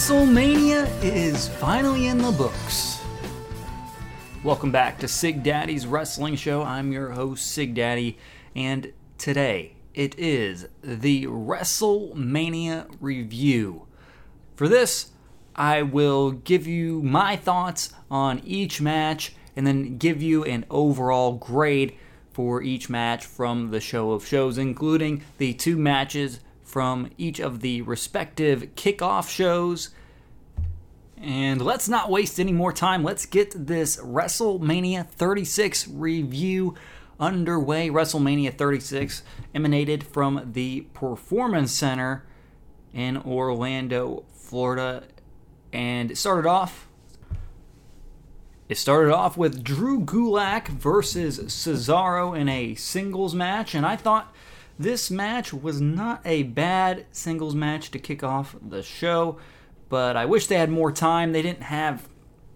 WrestleMania is finally in the books. Welcome back to Sig Daddy's Wrestling Show. I'm your host, Sig Daddy, and today it is the WrestleMania review. For this, I will give you my thoughts on each match and then give you an overall grade for each match from the show of shows, including the two matches from each of the respective kickoff shows. And let's not waste any more time. Let's get this WrestleMania 36 review underway. WrestleMania 36 emanated from the Performance Center in Orlando, Florida. And it started off it started off with Drew Gulak versus Cesaro in a singles match, and I thought this match was not a bad singles match to kick off the show, but I wish they had more time. They didn't have,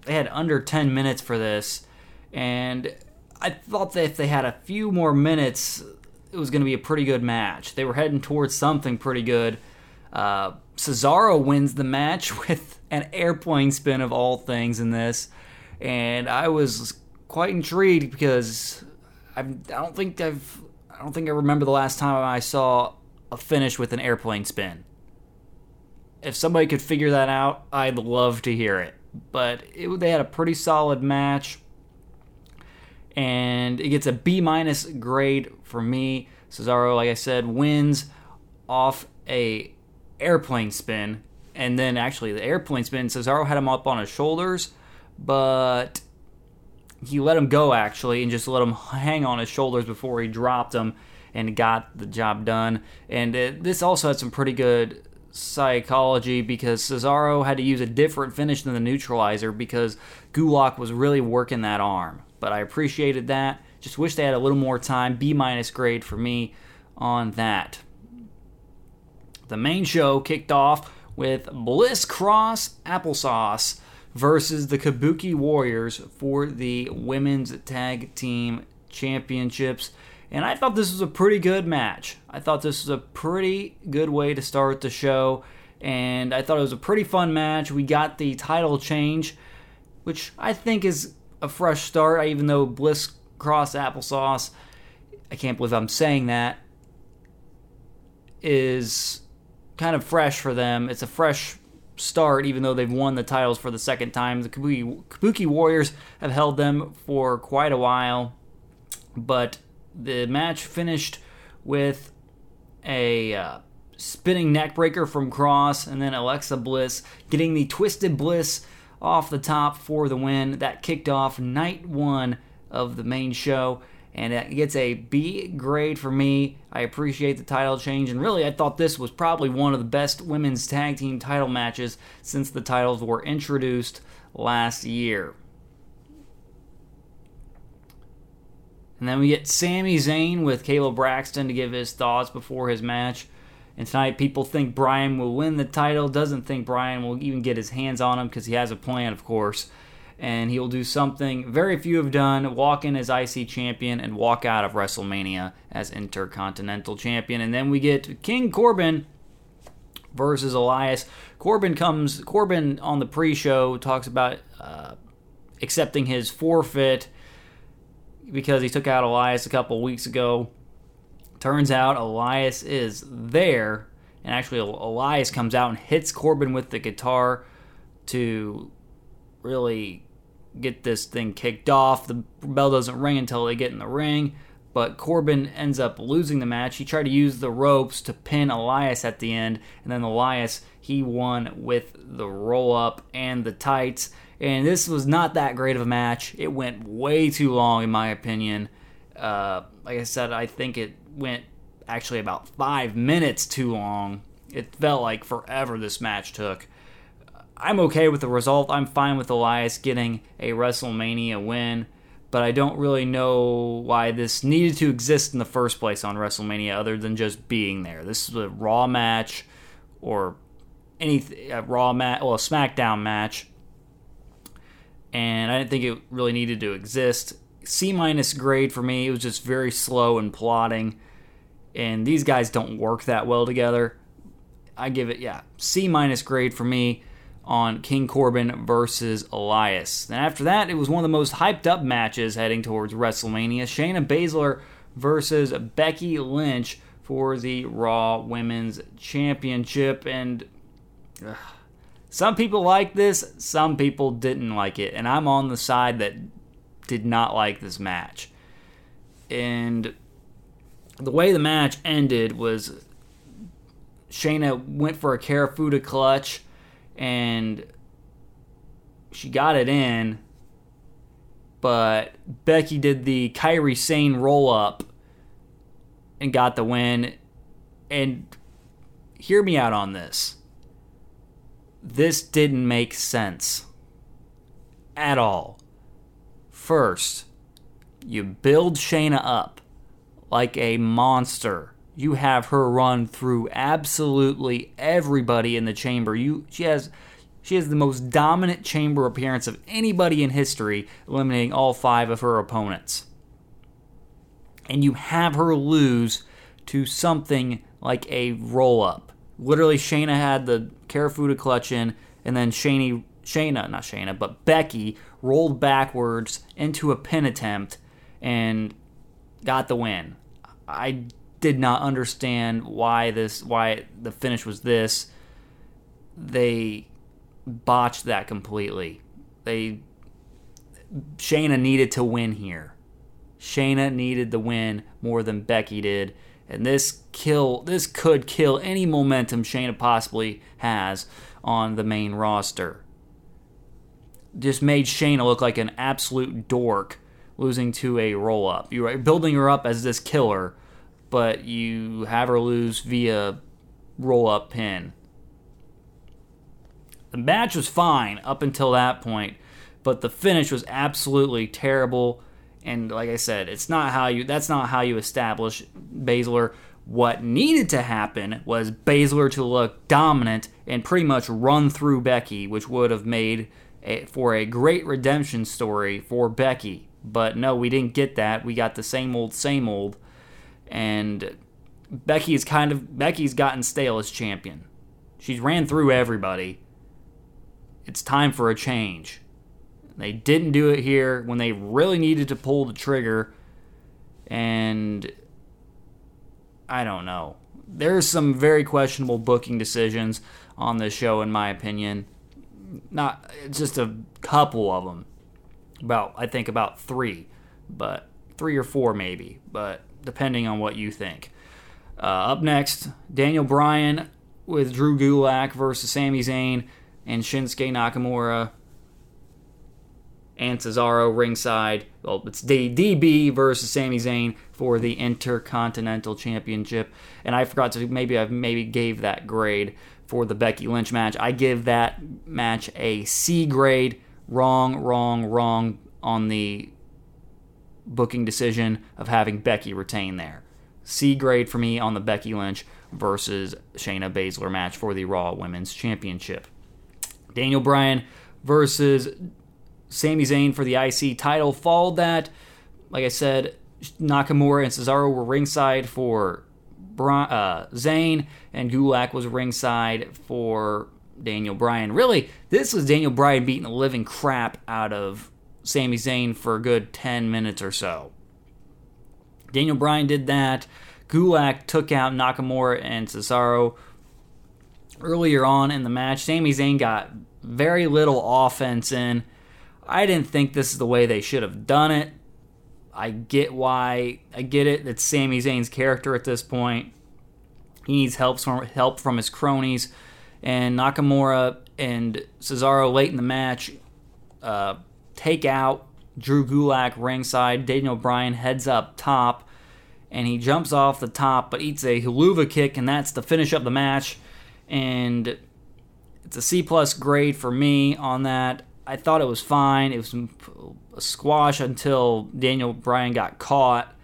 they had under 10 minutes for this, and I thought that if they had a few more minutes, it was going to be a pretty good match. They were heading towards something pretty good. Uh, Cesaro wins the match with an airplane spin of all things in this and I was quite intrigued because I, I don't think I've don't think I remember the last time I saw a finish with an airplane spin. If somebody could figure that out, I'd love to hear it. But it, they had a pretty solid match, and it gets a B minus grade for me. Cesaro, like I said, wins off a airplane spin, and then actually the airplane spin. Cesaro had him up on his shoulders but he let him go actually and just let him hang on his shoulders before he dropped him and got the job done. And it, this also had some pretty good psychology because Cesaro had to use a different finish than the neutralizer because Gulak was really working that arm. But I appreciated that. Just wish they had a little more time. B minus grade for me on that. The main show kicked off with Bliss Cross Applesauce versus the Kabuki Warriors for the Women's Tag Team Championships. And I thought this was a pretty good match. I thought this was a pretty good way to start the show. And I thought it was a pretty fun match. We got the title change, which I think is a fresh start, even though Bliss Cross Applesauce, I can't believe I'm saying that, is kind of fresh for them. It's a fresh start, even though they've won the titles for the second time. The Kabuki, Kabuki Warriors have held them for quite a while, but the match finished with a uh, spinning neckbreaker from Cross, and then Alexa Bliss getting the Twisted Bliss off the top for the win. That kicked off night one of the main show and it gets a B grade for me. I appreciate the title change, and really, I thought this was probably one of the best women's tag team title matches since the titles were introduced last year. And then we get Sami Zayn with Kayla Braxton to give his thoughts before his match. And tonight, people think Bryan will win the title. Doesn't think Bryan will even get his hands on him because he has a plan, of course and he will do something very few have done walk in as IC champion and walk out of WrestleMania as Intercontinental champion. And then we get King Corbin versus Elias. Corbin comes, Corbin on the pre show talks about uh, accepting his forfeit because he took out Elias a couple weeks ago. Turns out Elias is there, and actually, Elias comes out and hits Corbin with the guitar to really get this thing kicked off. The bell doesn't ring until they get in the ring, but Corbin ends up losing the match. He tried to use the ropes to pin Elias at the end, and then Elias he won with the roll up and the tights. And this was not that great of a match. It went way too long, in my opinion. Uh, like I said, I think it went actually about five minutes too long. It felt like forever this match took. I'm okay with the result. I'm fine with Elias getting a WrestleMania win, but I don't really know why this needed to exist in the first place on WrestleMania other than just being there. This is a Raw match or any Raw match, well, a SmackDown match, and I didn't think it really needed to exist. C minus grade for me. It was just very slow and plotting, and these guys don't work that well together. I give it yeah C minus grade for me on King Corbin versus Elias. And after that, it was one of the most hyped up matches heading towards WrestleMania Shayna Baszler versus Becky Lynch for the Raw Women's Championship. And ugh, some people like this, some people didn't like it. And I'm on the side that did not like this match. And the way the match ended was Shayna went for a Kirifuda clutch and she got it in, but Becky did the Kairi Sane roll up and got the win. And hear me out on this. This didn't make sense at all. First, you build Shayna up like a monster you have her run through absolutely everybody in the chamber. You she has she has the most dominant chamber appearance of anybody in history, eliminating all five of her opponents. And you have her lose to something like a roll up. Literally, Shayna had the Kirifuda clutch in, and then Shayna, Shayna, not Shayna, but Becky rolled backwards into a pin attempt and got the win. I did not understand why this why the finish was this. They botched that completely. They Shayna needed to win here. Shayna needed the win more than Becky did. And this kill this could kill any momentum Shayna possibly has on the main roster. Just made Shayna look like an absolute dork losing to a roll up. You're building her up as this killer but you have her lose via roll up pin. The match was fine up until that point, but the finish was absolutely terrible. And like I said, it's not how you that's not how you establish Baszler. What needed to happen was Baszler to look dominant and pretty much run through Becky, which would have made for a great redemption story for Becky. But no, we didn't get that. We got the same old, same old and Becky's kind of Becky's gotten stale as champion. She's ran through everybody. It's time for a change. They didn't do it here when they really needed to pull the trigger and I don't know. There's some very questionable booking decisions on this show in my opinion. Not just a couple of them. About I think about 3, but 3 or 4 maybe, but depending on what you think. Uh, up next, Daniel Bryan with Drew Gulak versus Sami Zayn and Shinsuke Nakamura and Cesaro ringside. Well, it's DB versus Sami Zayn for the Intercontinental Championship. And I forgot to maybe I maybe gave that grade for the Becky Lynch match. I give that match a C grade. Wrong, wrong, wrong on the booking decision of having Becky retain there. C grade for me on the Becky Lynch versus Shayna Baszler match for the Raw Women's Championship. Daniel Bryan versus Sami Zayn for the IC title. Followed that, like I said, Nakamura and Cesaro were ringside for Brian, uh, Zayn, and Gulak was ringside for Daniel Bryan. Really, this was Daniel Bryan beating the living crap out of Sami Zayn for a good 10 minutes or so. Daniel Bryan did that. Gulak took out Nakamura and Cesaro earlier on in the match. Sami Zayn got very little offense in. I didn't think this is the way they should have done it. I get why. I get it. It's Sami Zayn's character at this point. He needs help from help from his cronies, and Nakamura and Cesaro late in the match uh, take out Drew Gulak ringside. Daniel Bryan heads up top, and he jumps off the top, but eats a Helluva kick, and that's to finish up the match. And it's a C plus grade for me on that. I thought it was fine. It was a squash until Daniel Bryan got caught,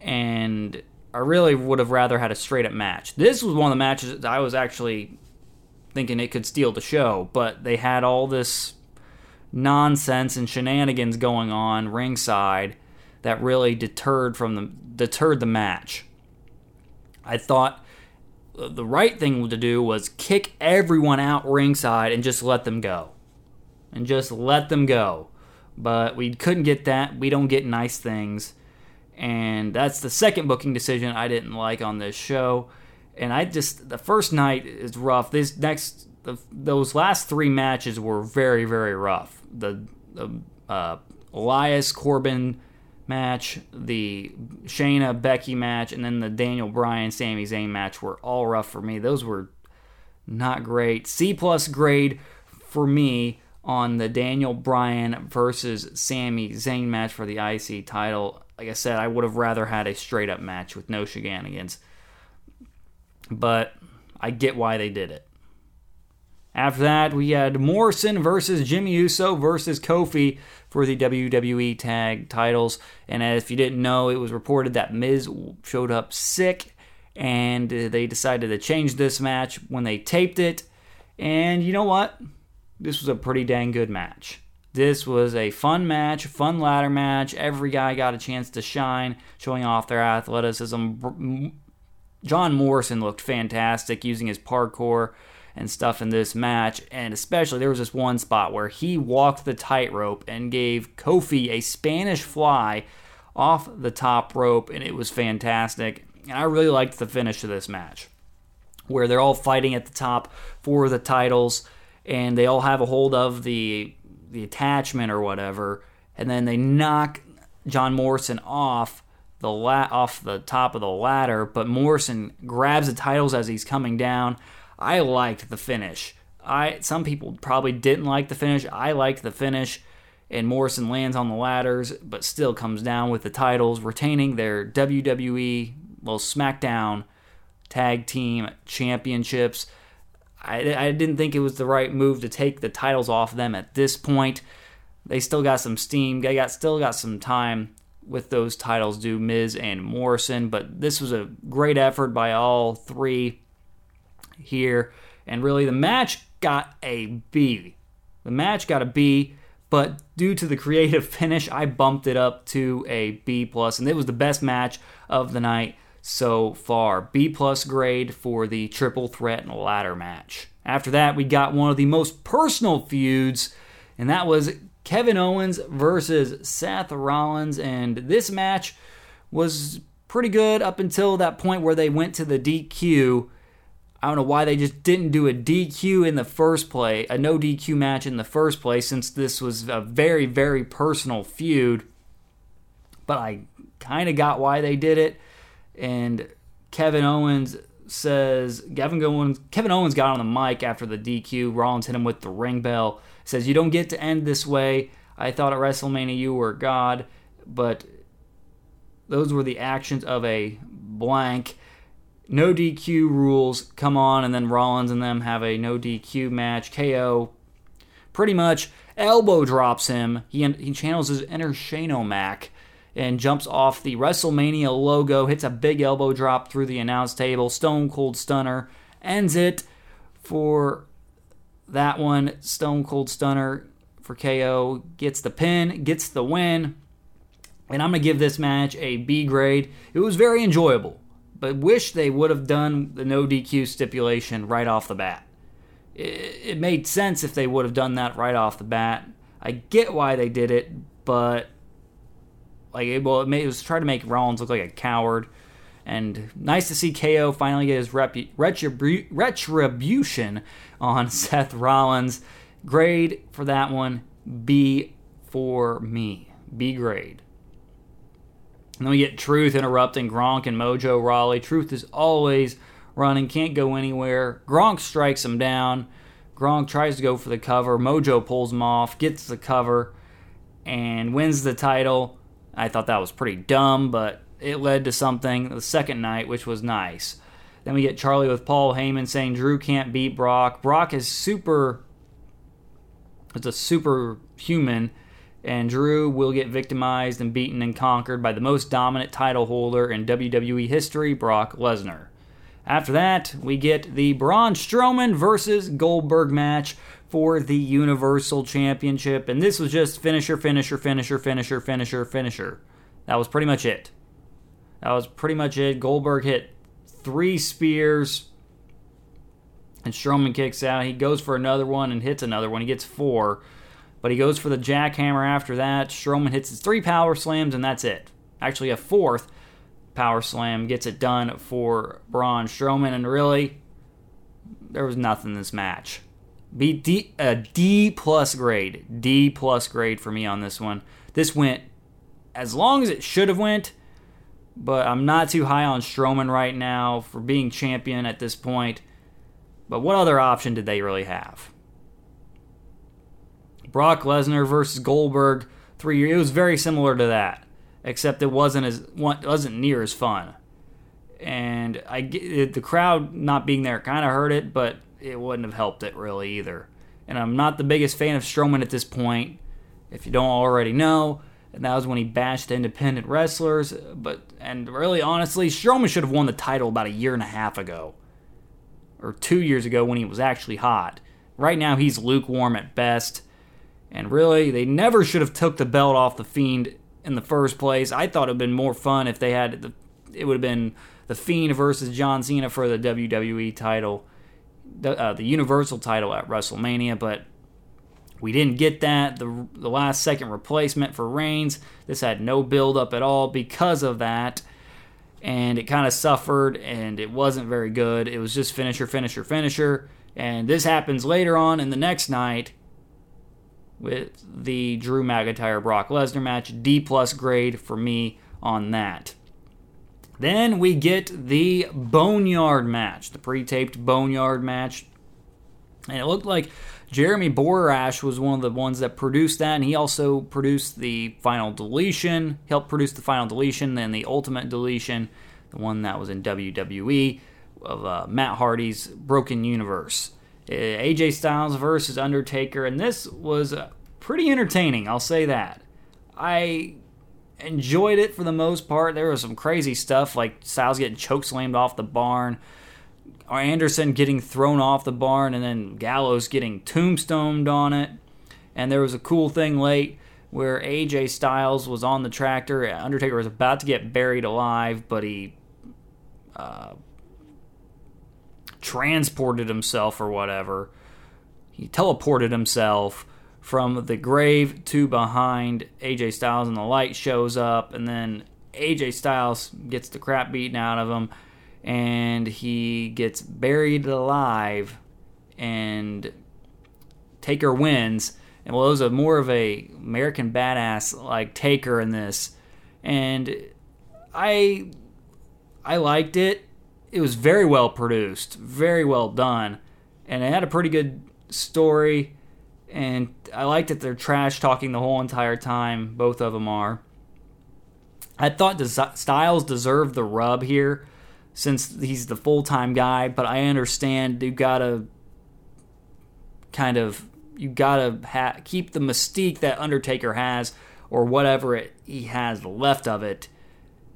and I really would have rather had a straight up match. This was one of the matches I was actually thinking it could steal the show, but they had all this nonsense and shenanigans going on ringside that really deterred from the deterred the match. I thought the right thing to do was kick everyone out ringside and just let them go. And just let them go. But we couldn't get that. We don't get nice things. And that's the second booking decision I didn't like on this show. And I just, the first night is rough. This next, the, those last three matches were very, very rough. The, the uh, Elias Corbin match, the Shayna Becky match, and then the Daniel Bryan Sami Zayn match were all rough for me. Those were not great. C plus grade for me on the Daniel Bryan versus Sami Zayn match for the IC title. Like I said, I would have rather had a straight up match with no shenanigans. But I get why they did it. After that, we had Morrison versus Jimmy Uso versus Kofi for the WWE Tag titles. And if you didn't know, it was reported that Miz showed up sick and they decided to change this match when they taped it. And you know what? This was a pretty dang good match. This was a fun match, fun ladder match. Every guy got a chance to shine, showing off their athleticism. John Morrison looked fantastic using his parkour and stuff in this match. And especially, there was this one spot where he walked the tightrope and gave Kofi a Spanish fly off the top rope, and it was fantastic. And I really liked the finish of this match, where they're all fighting at the top for the titles, and they all have a hold of the the attachment or whatever, and then they knock John Morrison off the la- off the top of the ladder, but Morrison grabs the titles as he's coming down. I liked the finish. I some people probably didn't like the finish. I liked the finish, and Morrison lands on the ladders, but still comes down with the titles, retaining their WWE, well SmackDown Tag Team Championships. I, I didn't think it was the right move to take the titles off them at this point. They still got some steam. They got still got some time with those titles due Miz and Morrison, but this was a great effort by all three here. And really, the match got a B. The match got a B, but due to the creative finish, I bumped it up to a B plus, and it was the best match of the night so far. B plus grade for the triple threat ladder match. After that, we got one of the most personal feuds, and that was Kevin Owens versus Seth Rollins. And this match was pretty good up until that point where they went to the DQ I don't know why they just didn't do a DQ in the first place, a no DQ match in the first place, since this was a very, very personal feud. But I kind of got why they did it. And Kevin Owens says Kevin Owens Kevin Owens got on the mic after the DQ. Rollins hit him with the ring bell. Says you don't get to end this way. I thought at WrestleMania you were God, but those were the actions of a blank no DQ rules come on, and then Rollins and them have a no DQ match. KO pretty much elbow drops him. He, he channels his inner Shane O'Mac and jumps off the WrestleMania logo, hits a big elbow drop through the announce table. Stone Cold Stunner ends it for that one. Stone Cold Stunner for KO gets the pin, gets the win. And I'm going to give this match a B grade. It was very enjoyable but wish they would have done the no DQ stipulation right off the bat. It, made sense if they would have done that right off the bat. I get why they did it, but like it, well, it, made, it was trying to make Rollins look like a coward. And nice to see KO finally get his repu- retribu- retribution on Seth Rollins. Grade for that one B for me. B grade. And then we get Truth interrupting Gronk and Mojo Rawley. Truth is always running, can't go anywhere. Gronk strikes him down. Gronk tries to go for the cover. Mojo pulls him off, gets the cover, and wins the title. I thought that was pretty dumb, but it led to something the second night, which was nice. Then we get Charlie with Paul Heyman saying Drew can't beat Brock. Brock is super. It's a superhuman and Drew will get victimized and beaten and conquered by the most dominant title holder in WWE history, Brock Lesnar. After that, we get the Braun Strowman versus Goldberg match for the Universal Championship, and this was just finisher, finisher, finisher, finisher, finisher, finisher. That was pretty much it. That was pretty much it. Goldberg hit three spears And Strowman kicks out. He goes for another one and hits another one. He gets four. But he goes for the jackhammer after that. Strowman hits his three power slams, and that's it. Actually, a fourth power slam gets it done for Braun Strowman. And really, there was nothing in this match. B D a D plus grade, D plus grade for me on this one. This went as long as it should have went, but I'm not too high on Strowman right now for being champion at this point. But what other option did they really have? Brock Lesnar versus Goldberg three years. It was very similar to that, except it wasn't as wasn't near as fun. And I the crowd not being there kind of hurt it, but it wouldn't have helped it really either. And I'm not the biggest fan of Strowman at this point, if you don't already know. And that was when he bashed independent wrestlers. But and really, honestly, Strowman should have won the title about a year and a half ago, or two years ago when he was actually hot. Right now, he's lukewarm at best. And really, they never should have took the belt off the Fiend in the first place. I thought it would have been more fun if they had the, it would have been the Fiend versus John Cena for the WWE title the, uh, the Universal title at WrestleMania, but we didn't get that. The, the last second replacement for Reigns, this had no build up at all because of that. And it kind of suffered and it wasn't very good. It was just finisher, finisher, finisher. And this happens later on in the next night with the Drew McIntyre Brock Lesnar match. D plus grade for me on that. Then we get the Boneyard match, the pre taped Boneyard match. And it looked like Jeremy Borash was one of the ones that produced that, and he also produced the final deletion, helped produce the final deletion, then the ultimate deletion, the one that was in WWE of uh, Matt Hardy's Broken Universe. Uh, AJ Styles versus Undertaker, and this was pretty entertaining, I'll say that. I enjoyed it for the most part. There was some crazy stuff like Styles getting chokeslammed off the barn, or Anderson getting thrown off the barn, and then Gallows getting tombstoned on it. And there was a cool thing late where AJ Styles was on the tractor. Undertaker was about to get buried alive, but he uh, transported himself or whatever. He teleported himself from the grave to behind AJ Styles, and the light shows up, and then AJ Styles gets the crap beaten out of him, and he gets buried alive, and Taker wins. And well, it was a more of a American badass like Taker in this, and I I liked it. It was very well produced, very well done, and it had a pretty good story and I like that they're trash talking the whole entire time. Both of them are. I thought Styles deserved the rub here since he's the full time guy, but I understand you gotta kind of you gotta ha- keep the mystique that Undertaker has or whatever it, he has left of it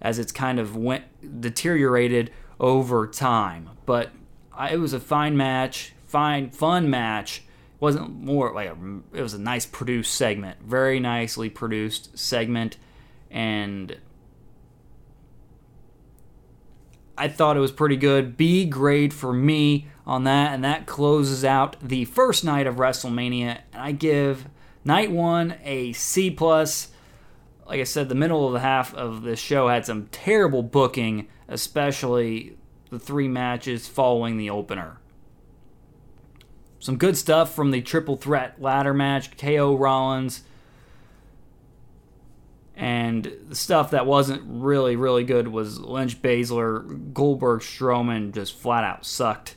as it's kind of went deteriorated over time. But I, it was a fine match, fine fun match It wasn't more like a, it was a nice produced segment, very nicely produced segment, and I thought it was pretty good. B grade for me on that, and that closes out the first night of WrestleMania. And I give night one a C plus. Like I said, the middle of the half of the show had some terrible booking, especially the three matches following the opener. Some good stuff from the triple threat ladder match KO Rollins. And the stuff that wasn't really, really good was Lynch Baszler, Goldberg Strowman just flat out sucked.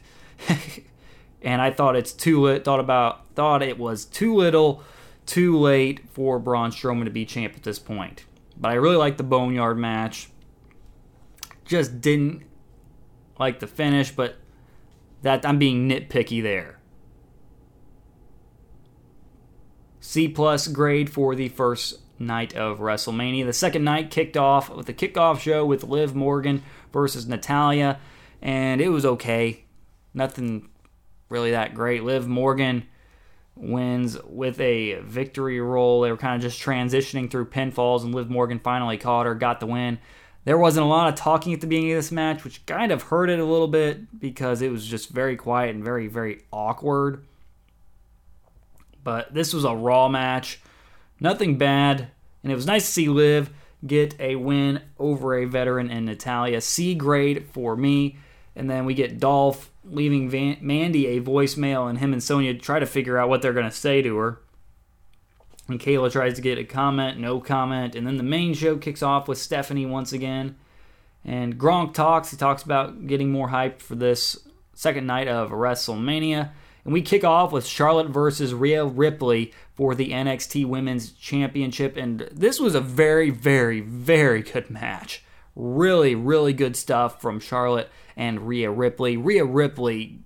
and I thought it's too lit, thought about thought it was too little, too late for Braun Strowman to be champ at this point. But I really liked the Boneyard match. Just didn't like the finish, but that I'm being nitpicky there. C plus grade for the first night of WrestleMania. The second night kicked off with the kickoff show with Liv Morgan versus Natalya, and it was okay. Nothing really that great. Liv Morgan wins with a victory roll. They were kind of just transitioning through pinfalls, and Liv Morgan finally caught her, got the win. There wasn't a lot of talking at the beginning of this match, which kind of hurt it a little bit because it was just very quiet and very, very awkward. But this was a Raw match. Nothing bad. And it was nice to see Liv get a win over a veteran in Natalya. C grade for me. And then we get Dolph leaving Van- Mandy a voicemail, and him and Sonya try to figure out what they're going to say to her. And Kayla tries to get a comment, no comment. And then the main show kicks off with Stephanie once again. And Gronk talks. He talks about getting more hype for this second night of WrestleMania. And we kick off with Charlotte versus Rhea Ripley for the NXT Women's Championship. And this was a very, very, very good match. Really, really good stuff from Charlotte and Rhea Ripley. Rhea Ripley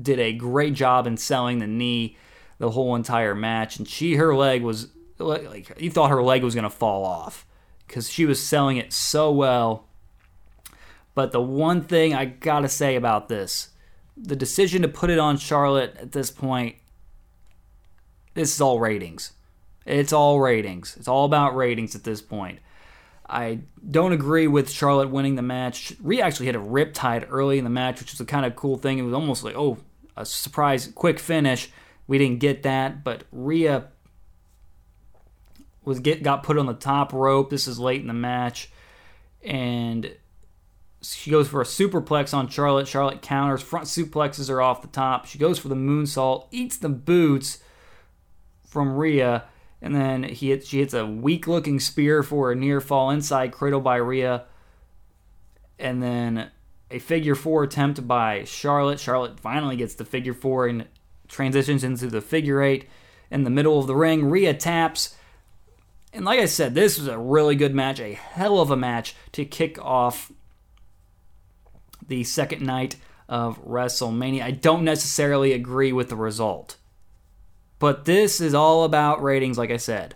did a great job in selling the knee the whole entire match, and she her leg was like you thought her leg was gonna fall off because she was selling it so well. But the one thing I gotta say about this, the decision to put it on Charlotte at this point, this is all ratings. It's all ratings. It's all about ratings at this point. I don't agree with Charlotte winning the match. Rhea actually had a riptide early in the match, which was a kind of cool thing. It was almost like, oh, a surprise quick finish. We didn't get that, but Rhea was get got put on the top rope. This is late in the match, and she goes for a superplex on Charlotte. Charlotte counters. Front suplexes are off the top. She goes for the moonsault, eats the boots from Rhea, and then he hits, she hits a weak looking spear for a near fall inside cradle by Rhea, and then a figure four attempt by Charlotte. Charlotte finally gets the figure four and transitions into the figure eight in the middle of the ring. Rhea taps. And like I said, this was a really good match, a hell of a match to kick off the second night of WrestleMania. I don't necessarily agree with the result. But this is all about ratings, like I said.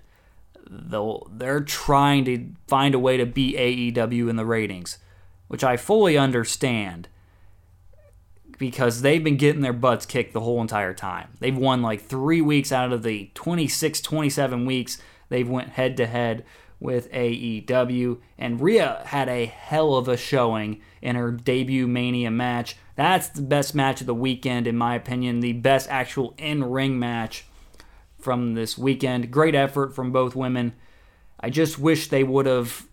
They're trying to find a way to beat AEW in the ratings, which I fully understand because they've been getting their butts kicked the whole entire time. They've won like three weeks out of the 26, 27 weeks they've went head to head with AEW. And Rhea had a hell of a showing in her debut Mania match. That's the best match of the weekend, in my opinion. The best actual in ring match from this weekend. Great effort from both women. I just wish they would have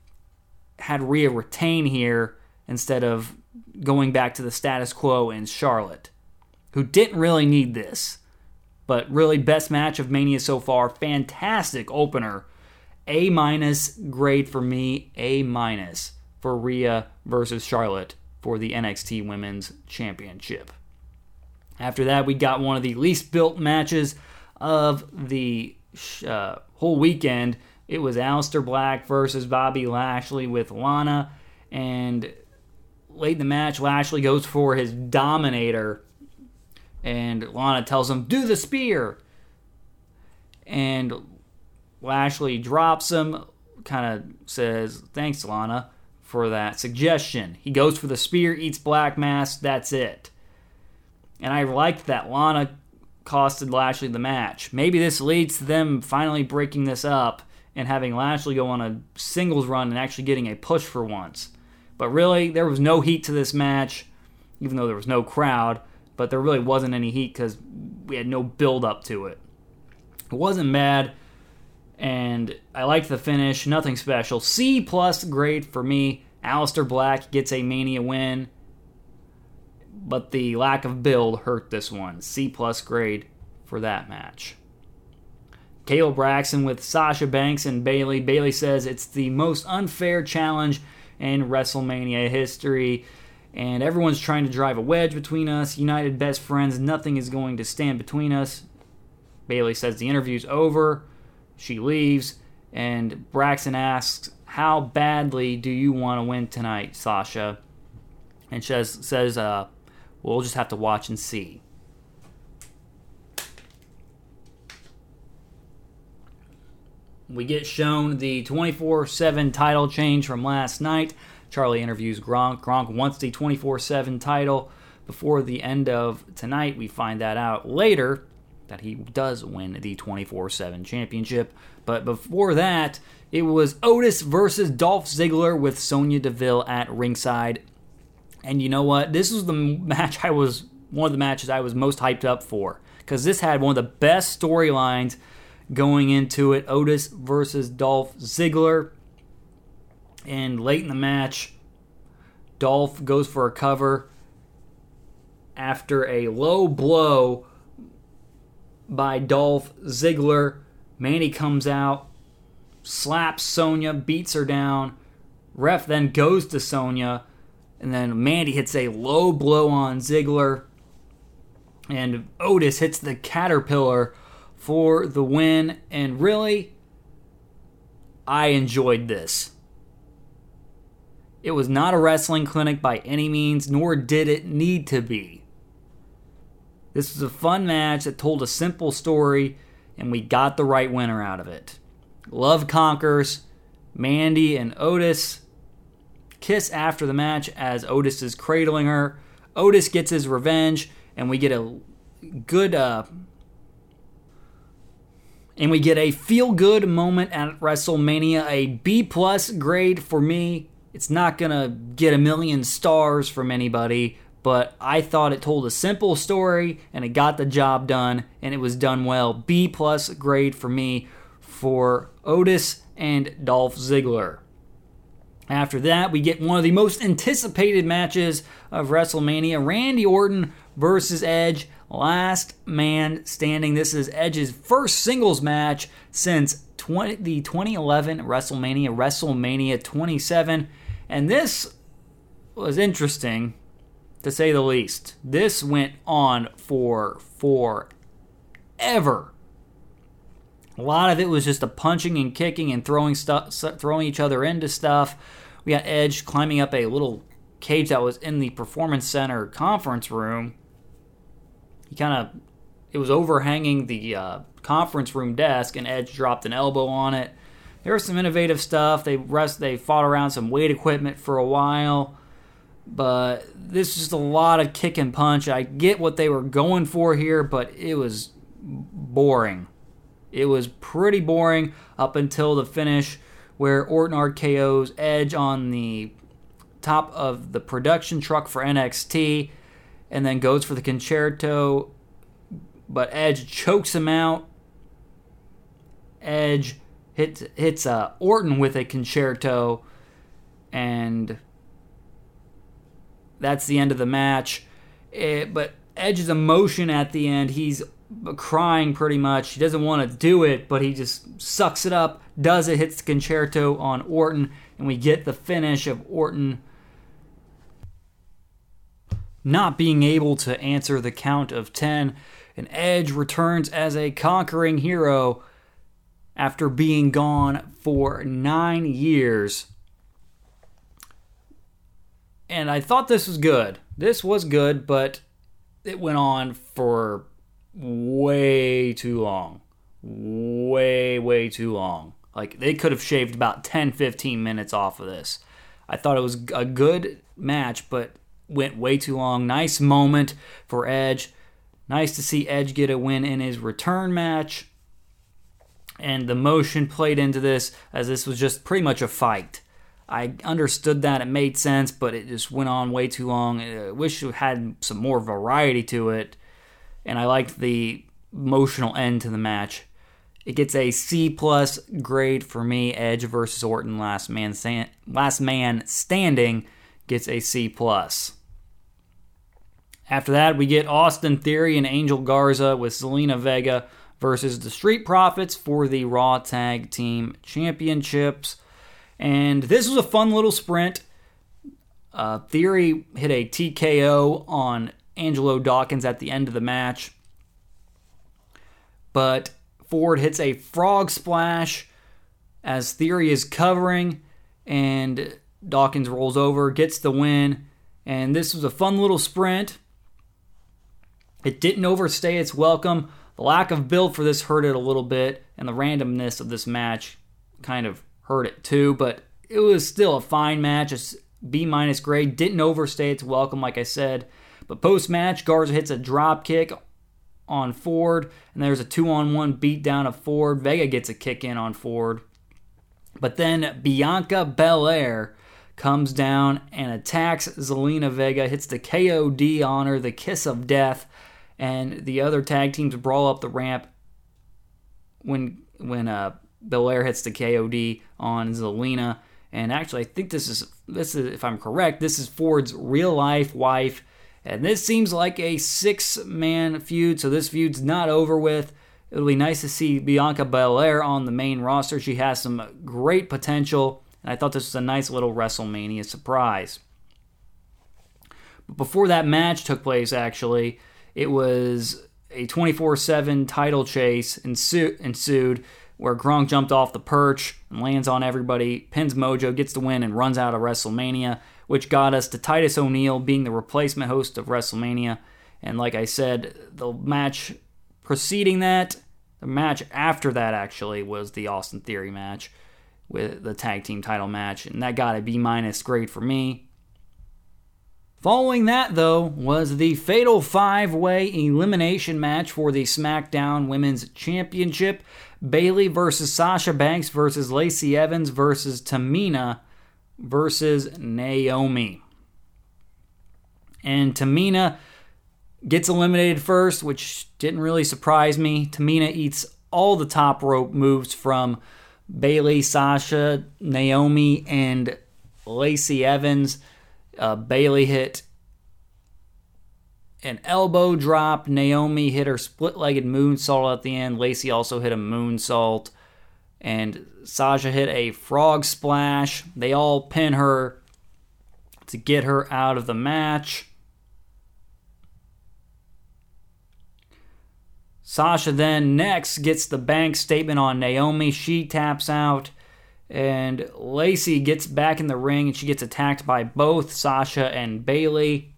had Rhea retain here instead of going back to the status quo in Charlotte, who didn't really need this. But really, best match of Mania so far. Fantastic opener. A minus grade for me. A minus for Rhea versus Charlotte for the NXT Women's Championship. After that, we got one of the least built matches of the uh, whole weekend. It was Aleister Black versus Bobby Lashley with Lana. And late in the match, Lashley goes for his Dominator, and Lana tells him, "Do the spear." And Lashley drops him, kind of says, "Thanks, Lana, for that suggestion." He goes for the spear, eats Black Mass. That's it. And I liked that Lana costed Lashley the match. Maybe this leads to them finally breaking this up and having Lashley go on a singles run and actually getting a push for once. But really, there was no heat to this match, even though there was no crowd. But there really wasn't any heat because we had no build up to it. It wasn't bad, and I liked the finish. Nothing special. C plus grade for me. Aleister Black gets a Mania win, but the lack of build hurt this one. C plus grade for that match. Kayla Braxton with Sasha Banks and Bayley. Bayley says it's the most unfair challenge in WrestleMania history. And everyone's trying to drive a wedge between us. United best friends. Nothing is going to stand between us. Bayley says the interview's over. She leaves. And Braxton asks, How badly do you want to win tonight, Sasha? And she says, says uh, We'll just have to watch and see. We get shown the 24 7 title change from last night. Charlie interviews Gronk. Gronk wants the 24 7 title before the end of tonight. We find that out later. that he does win the 24 7 championship. But before that, it was Otis versus Dolph Ziggler with Sonya Deville at ringside. And you know what? This was the match I was, one of the matches I was most hyped up for. Because this had one of the best storylines going into it Otis versus Dolph Ziggler. And late in the match, Dolph goes for a cover after a low blow by Dolph Ziggler. Mandy comes out, slaps Sonya, beats her down. Ref then goes to Sonya, and then Mandy hits a low blow on Ziggler. And Otis hits the caterpillar for the win. And really, I enjoyed this. It was not a wrestling clinic by any means, nor did it need to be. This was a fun match that told a simple story, and we got the right winner out of it. Love conquers. Mandy and Otis kiss after the match as Otis is cradling her. Otis gets his revenge, and we get a good uh, and we get a feel good moment at WrestleMania, a B plus grade for me. It's not gonna get a million stars from anybody, but I thought it told a simple story and it got the job done and it was done well. B plus grade for me for Otis and Dolph Ziggler. After that, we get one of the most anticipated matches of WrestleMania Randy Orton versus Edge. Last man standing. This is Edge's first singles match since 20, the 2011 WrestleMania, WrestleMania 27. And this was interesting to say the least. This went on for forever. A lot of it was just a punching and kicking and throwing stuff, throwing each other into stuff. We got Edge climbing up a little cage that was in the performance center conference room. Kind of, it was overhanging the uh, conference room desk, and Edge dropped an elbow on it. There was some innovative stuff. They rest, they fought around some weight equipment for a while but this is just a lot of kick and punch. I get what they were going for here, but it was boring. It was pretty boring up until the finish where Orton RKO's Edge on the top of the production truck for NXT and then goes for the Con-Chair-To, but Edge chokes him out. Edge hits hits uh, Orton with a Con-Chair-To and that's the end of the match. It, eh, but Edge's emotion at the end, he's crying pretty much. He doesn't want to do it, but he just sucks it up, does it, hits the Con-Chair-To on Orton, and we get the finish of Orton not being able to answer the count of 10. And Edge returns as a conquering hero after being gone for nine years and I thought this was good. This was good, but it went on for way too long. Way, way too long. Like, they could have shaved about 10, 15 minutes off of this. I thought it was a good match, but went way too long. Nice moment for Edge. Nice to see Edge get a win in his return match. And the motion played into this as this was just pretty much a fight. I understood that it made sense, but it just went on way too long. I wish it had some more variety to it, and I liked the emotional end to the match. It gets a C plus grade for me. Edge versus Orton, last man stand, last man standing, gets a C plus. After that, we get Austin Theory and Angel Garza with Zelina Vega versus the Street Profits for the Raw Tag Team Championships. And this was a fun little sprint. Uh, Theory hit a TKO on Angelo Dawkins at the end of the match. But Ford hits a frog splash as Theory is covering, and Dawkins rolls over, gets the win. And this was a fun little sprint. It didn't overstay its welcome. The lack of build for this hurt it a little bit, and the randomness of this match kind of hurt it too, but it was still a fine match. It's B minus grade. Didn't overstay its welcome, like I said. But post match, Garza hits a drop kick on Ford, and there's a two on one beat down of Ford. Vega gets a kick in on Ford. But then Bianca Belair comes down and attacks Zelina Vega, hits the KOD on her, the kiss of death, and the other tag teams brawl up the ramp when when uh, Belair hits the KOD on Zelina. And actually, I think this is this is if I'm correct, this is Ford's real life wife, and this seems like a six man feud. So this feud's not over with. It'll be nice to see Bianca Belair on the main roster. She has some great potential, and I thought this was a nice little WrestleMania surprise. But before that match took place, actually, it was a 24 7 title chase ensued where Gronk jumped off the perch and lands on everybody, pins Mojo, gets the win, and runs out of WrestleMania, which got us to Titus O'Neil being the replacement host of WrestleMania. And like I said, the match preceding that the match after that actually was the Austin Theory match with the tag team title match, and that got a B minus grade for me. Following that, though, was the Fatal Five Way Elimination match for the SmackDown Women's Championship. Bayley versus Sasha Banks versus Lacey Evans versus Tamina versus Naomi. And Tamina gets eliminated first, which didn't really surprise me. Tamina eats all the top rope moves from Bayley, Sasha, Naomi, and Lacey Evans. Uh, Bayley hit an elbow drop. Naomi hit her split legged moonsault at the end. Lacey also hit a moonsault. And Sasha hit a frog splash. They all pin her to get her out of the match. Sasha then next gets the bank statement on Naomi. She taps out, and Lacey gets back in the ring and she gets attacked by both Sasha and Bayley.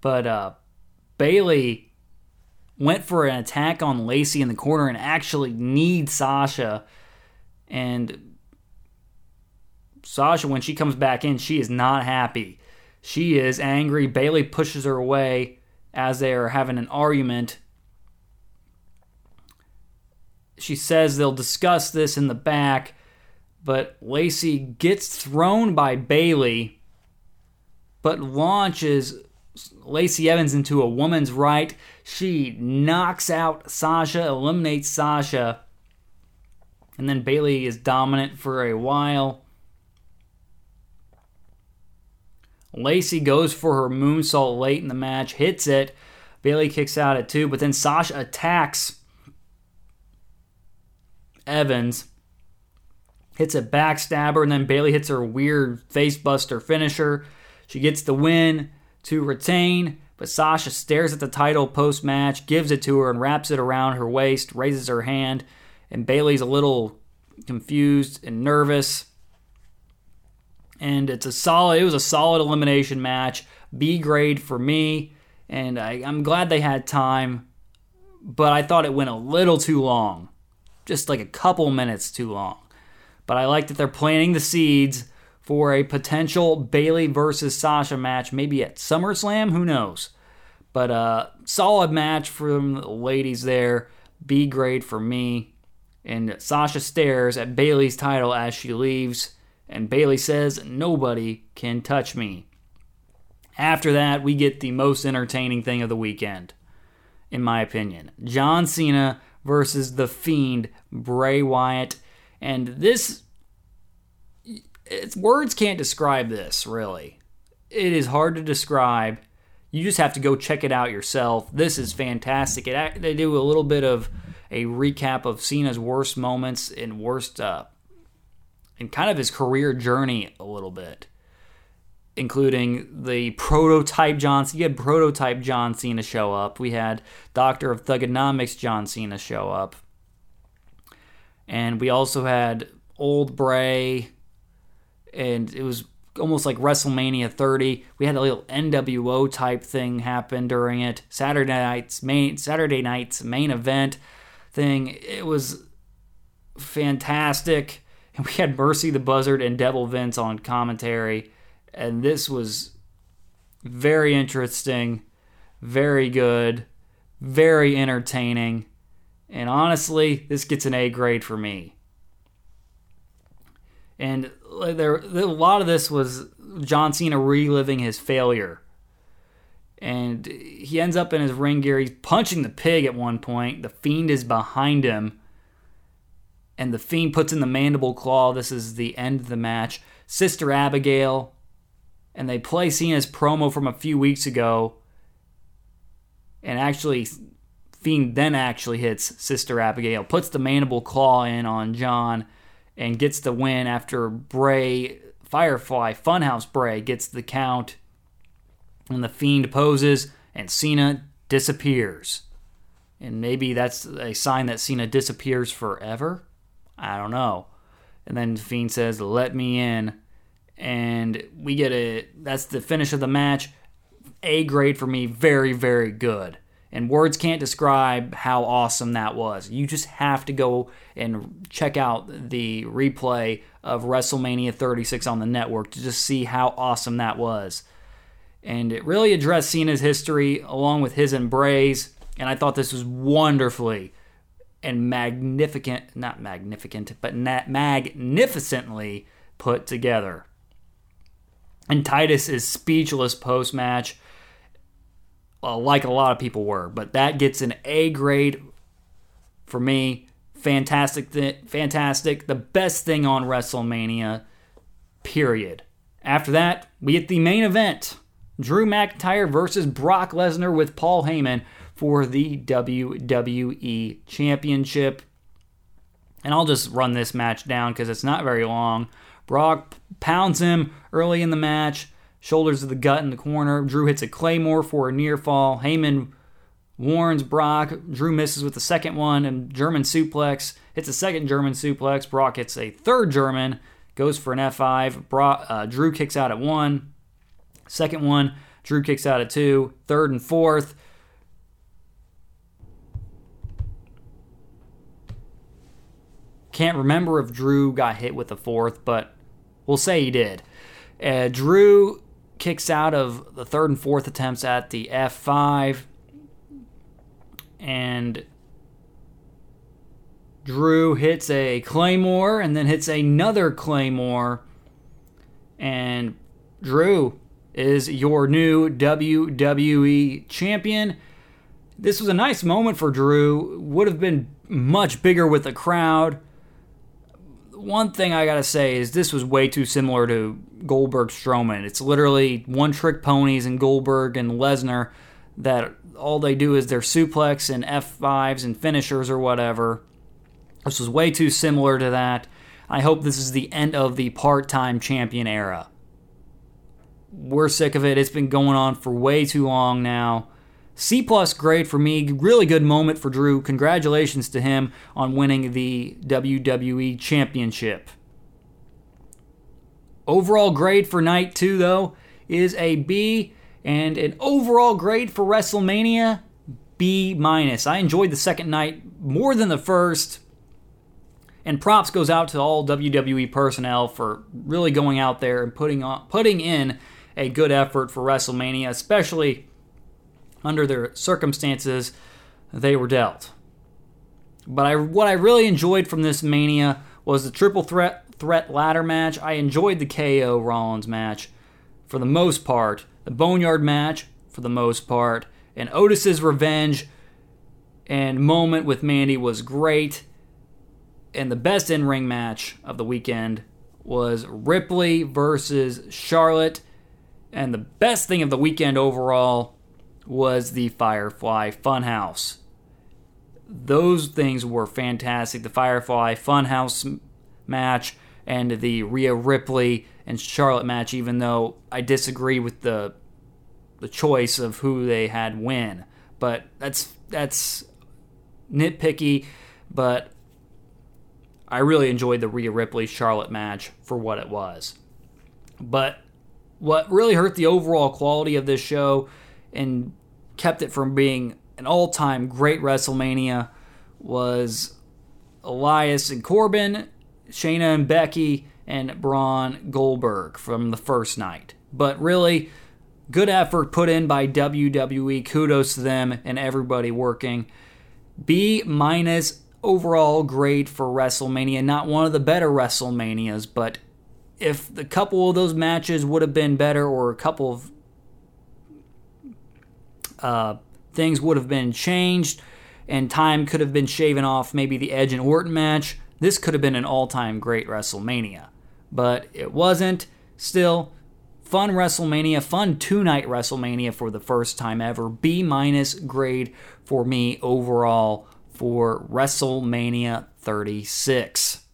But uh, Bayley went for an attack on Lacey in the corner and actually needs Sasha. And Sasha, when she comes back in, she is not happy. She is angry. Bayley pushes her away as they are having an argument. She says they'll discuss this in the back, but Lacey gets thrown by Bayley, but launches Lacey Evans into a woman's right. She knocks out Sasha, eliminates Sasha, and then Bayley is dominant for a while. Lacey goes for her moonsault late in the match, hits it. Bayley kicks out at two, but then Sasha attacks Evans, hits a backstabber, and then Bayley hits her weird facebuster finisher. She gets the win to retain, but Sasha stares at the title post match, gives it to her, and wraps it around her waist, raises her hand, and Bayley's a little confused and nervous and it's a solid. It was a solid elimination match. B grade for me, and I, I'm glad they had time, but I thought it went a little too long, just like a couple minutes too long. But I like that they're planting the seeds for a potential Bayley versus Sasha match, maybe at SummerSlam. Who knows? But uh, solid match from the ladies there. B grade for me. And Sasha stares at Bayley's title as she leaves and Bayley says, Nobody can touch me. After that, we get the most entertaining thing of the weekend, in my opinion John Cena versus The Fiend, Bray Wyatt. And this, words can't describe this, really. It is hard to describe. You just have to go check it out yourself. This is fantastic. It, they do a little bit of a recap of Cena's worst moments and worst uh, and kind of his career journey a little bit, including the prototype John. You had prototype John Cena show up. We had Doctor of Thuganomics John Cena show up, and we also had Old Bray, and it was almost like WrestleMania 30. We had a little NWO type thing happen during it. Saturday night's main Saturday night's main event thing. It was fantastic and we had Mercy the Buzzard and Devil Vince on commentary, and this was very interesting, very good, very entertaining, and honestly, this gets an A grade for me. And there, a lot of this was John Cena reliving his failure. And he ends up in his ring gear. He's punching the pig at one point. The Fiend is behind him. And the Fiend puts in the mandible claw. This is the end of the match. Sister Abigail. And they play Cena's promo from a few weeks ago. And actually, Fiend then actually hits Sister Abigail, puts the mandible claw in on John, and gets the win after Bray Firefly Funhouse Bray gets the count, and the Fiend poses, and Cena disappears. And maybe that's a sign that Cena disappears forever. I don't know. And then Fiend says, "Let me in," and we get a. That's the finish of the match. A grade for me. Very, very good and words can't describe how awesome that was. You just have to go and check out the replay of WrestleMania 36 on the network to just see how awesome that was. And it really addressed Cena's history along with his embrace, and I thought this was wonderfully and magnificent, not magnificent, but magnificently put together. And Titus is speechless post match uh, like a lot of people were. But that gets an A grade for me. Fantastic, th- fantastic. The best thing on WrestleMania, period. After that, we get the main event Drew McIntyre versus Brock Lesnar with Paul Heyman for the WWE Championship. And I'll just run this match down because it's not very long. Brock pounds him early in the match shoulders of the gut in the corner. Drew hits a claymore for a near fall. Heyman warns Brock. Drew misses with the second one and German suplex. Hits a second German suplex. Brock hits a third German. Goes for an F5. Brock, uh, Drew kicks out at one. Second one. Drew kicks out at two. Third and fourth. Can't remember if Drew got hit with the fourth, but we'll say he did. Uh, Drew kicks out of the third and fourth attempts at the F5. And Drew hits a Claymore and then hits another Claymore. And Drew is your new WWE champion. This was a nice moment for Drew. Would have been much bigger with the crowd one thing I gotta say is this was way too similar to Goldberg Strowman. It's literally one trick ponies and Goldberg and Lesnar that all they do is their suplex and F5s and finishers or whatever. This was way too similar to that. I hope this is the end of the part time champion era. We're sick of it. It's been going on for way too long now. C plus grade for me. Really good moment for Drew. Congratulations to him on winning the WWE Championship. Overall grade for night two, though, is a B, and an overall grade for WrestleMania B minus. I enjoyed the second night more than the first. And props goes out to all WWE personnel for really going out there and putting on putting in a good effort for WrestleMania, especially under their circumstances they were dealt. But I, what I really enjoyed from this Mania was the triple threat threat ladder match. I enjoyed the KO Rollins match for the most part, the Boneyard match for the most part, and Otis's revenge and moment with Mandy was great. And the best in ring match of the weekend was Ripley versus Charlotte. And the best thing of the weekend overall was the Firefly Funhouse. Those things were fantastic. The Firefly Funhouse match and the Rhea Ripley and Charlotte match, even though I disagree with the the choice of who they had win. But that's that's nitpicky, but I really enjoyed the Rhea Ripley Charlotte match for what it was. But what really hurt the overall quality of this show and kept it from being an all time great WrestleMania was Elias and Corbin, Shayna and Becky, and Braun Goldberg from the first night. But really, good effort put in by WWE. Kudos to them and everybody working. B minus overall grade for WrestleMania. Not one of the better WrestleManias, but if the couple of those matches would have been better, or a couple of uh, things would have been changed, and time could have been shaven off, maybe the Edge and Orton match, this could have been an all time great WrestleMania. But it wasn't. Still, fun WrestleMania, fun two night WrestleMania for the first time ever. B minus grade for me overall for WrestleMania 36.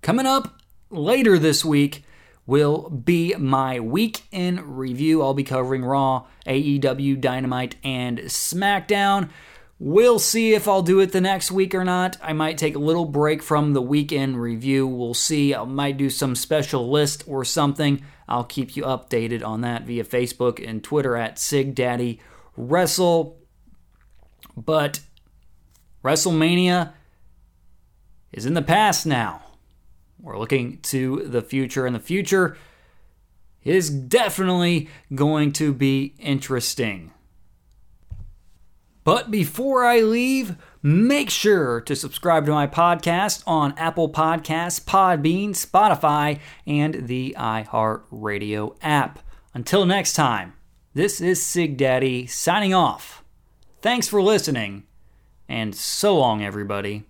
Coming up later this week will be my week in review. I'll be covering Raw, AEW, Dynamite, and SmackDown. We'll see if I'll do it the next week or not. I might take a little break from the weekend review. We'll see. I might do some special list or something. I'll keep you updated on that via Facebook and Twitter at SigDaddy Wrestle. But WrestleMania is in the past now. We're looking to the future, and the future is definitely going to be interesting. But before I leave, make sure to subscribe to my podcast on Apple Podcasts, Podbean, Spotify, and the iHeartRadio app. Until next time, this is Sig Daddy signing off. Thanks for listening, and so long, everybody.